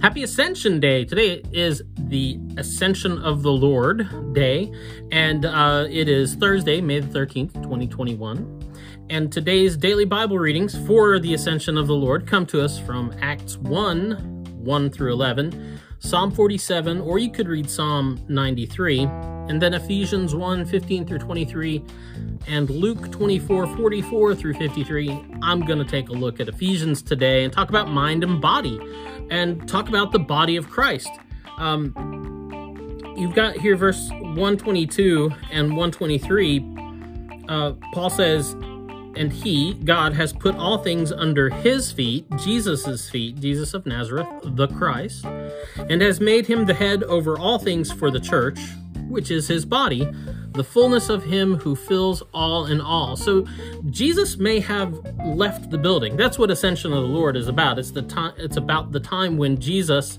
Happy Ascension Day. Today is the Ascension of the Lord Day, and uh, it is Thursday, May the 13th, 2021. And today's daily Bible readings for the Ascension of the Lord come to us from Acts 1 1 through 11, Psalm 47, or you could read Psalm 93, and then Ephesians 1 15 through 23, and Luke 24 44 through 53. I'm going to take a look at Ephesians today and talk about mind and body and talk about the body of Christ. Um, you've got here verse 122 and 123. Uh, Paul says, and he, God, has put all things under his feet, Jesus' feet, Jesus of Nazareth, the Christ, and has made him the head over all things for the church, which is his body, the fullness of him who fills all in all. So Jesus may have left the building. That's what Ascension of the Lord is about. It's the time it's about the time when Jesus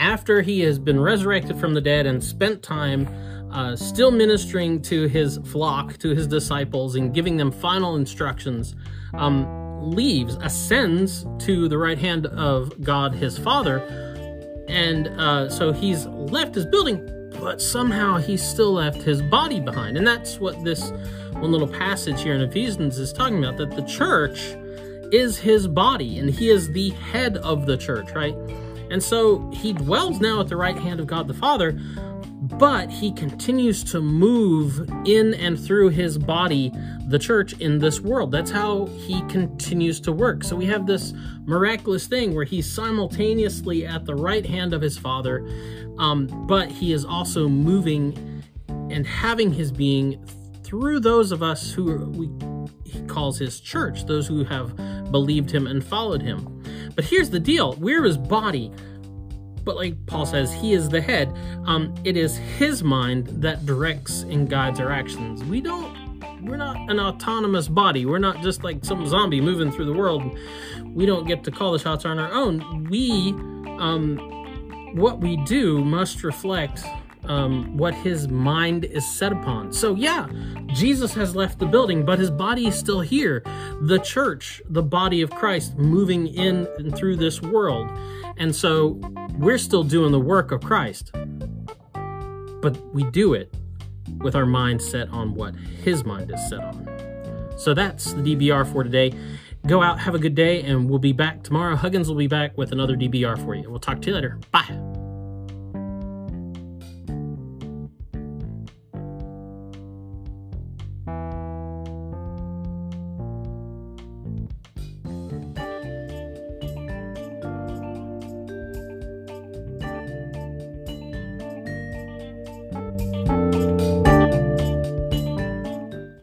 after he has been resurrected from the dead and spent time uh, still ministering to his flock, to his disciples, and giving them final instructions, um, leaves, ascends to the right hand of God his Father. And uh, so he's left his building, but somehow he still left his body behind. And that's what this one little passage here in Ephesians is talking about that the church is his body and he is the head of the church, right? And so he dwells now at the right hand of God the Father, but he continues to move in and through his body, the church, in this world. That's how he continues to work. So we have this miraculous thing where he's simultaneously at the right hand of his Father, um, but he is also moving and having his being through those of us who we, calls his church, those who have believed him and followed him. But here's the deal we're his body but like Paul says, he is the head. Um, it is his mind that directs and guides our actions. We don't, we're not an autonomous body. We're not just like some zombie moving through the world. We don't get to call the shots on our own. We, um, what we do must reflect um, what his mind is set upon. So, yeah, Jesus has left the building, but his body is still here. The church, the body of Christ, moving in and through this world. And so we're still doing the work of Christ, but we do it with our mind set on what his mind is set on. So that's the DBR for today. Go out, have a good day, and we'll be back tomorrow. Huggins will be back with another DBR for you. We'll talk to you later. Bye.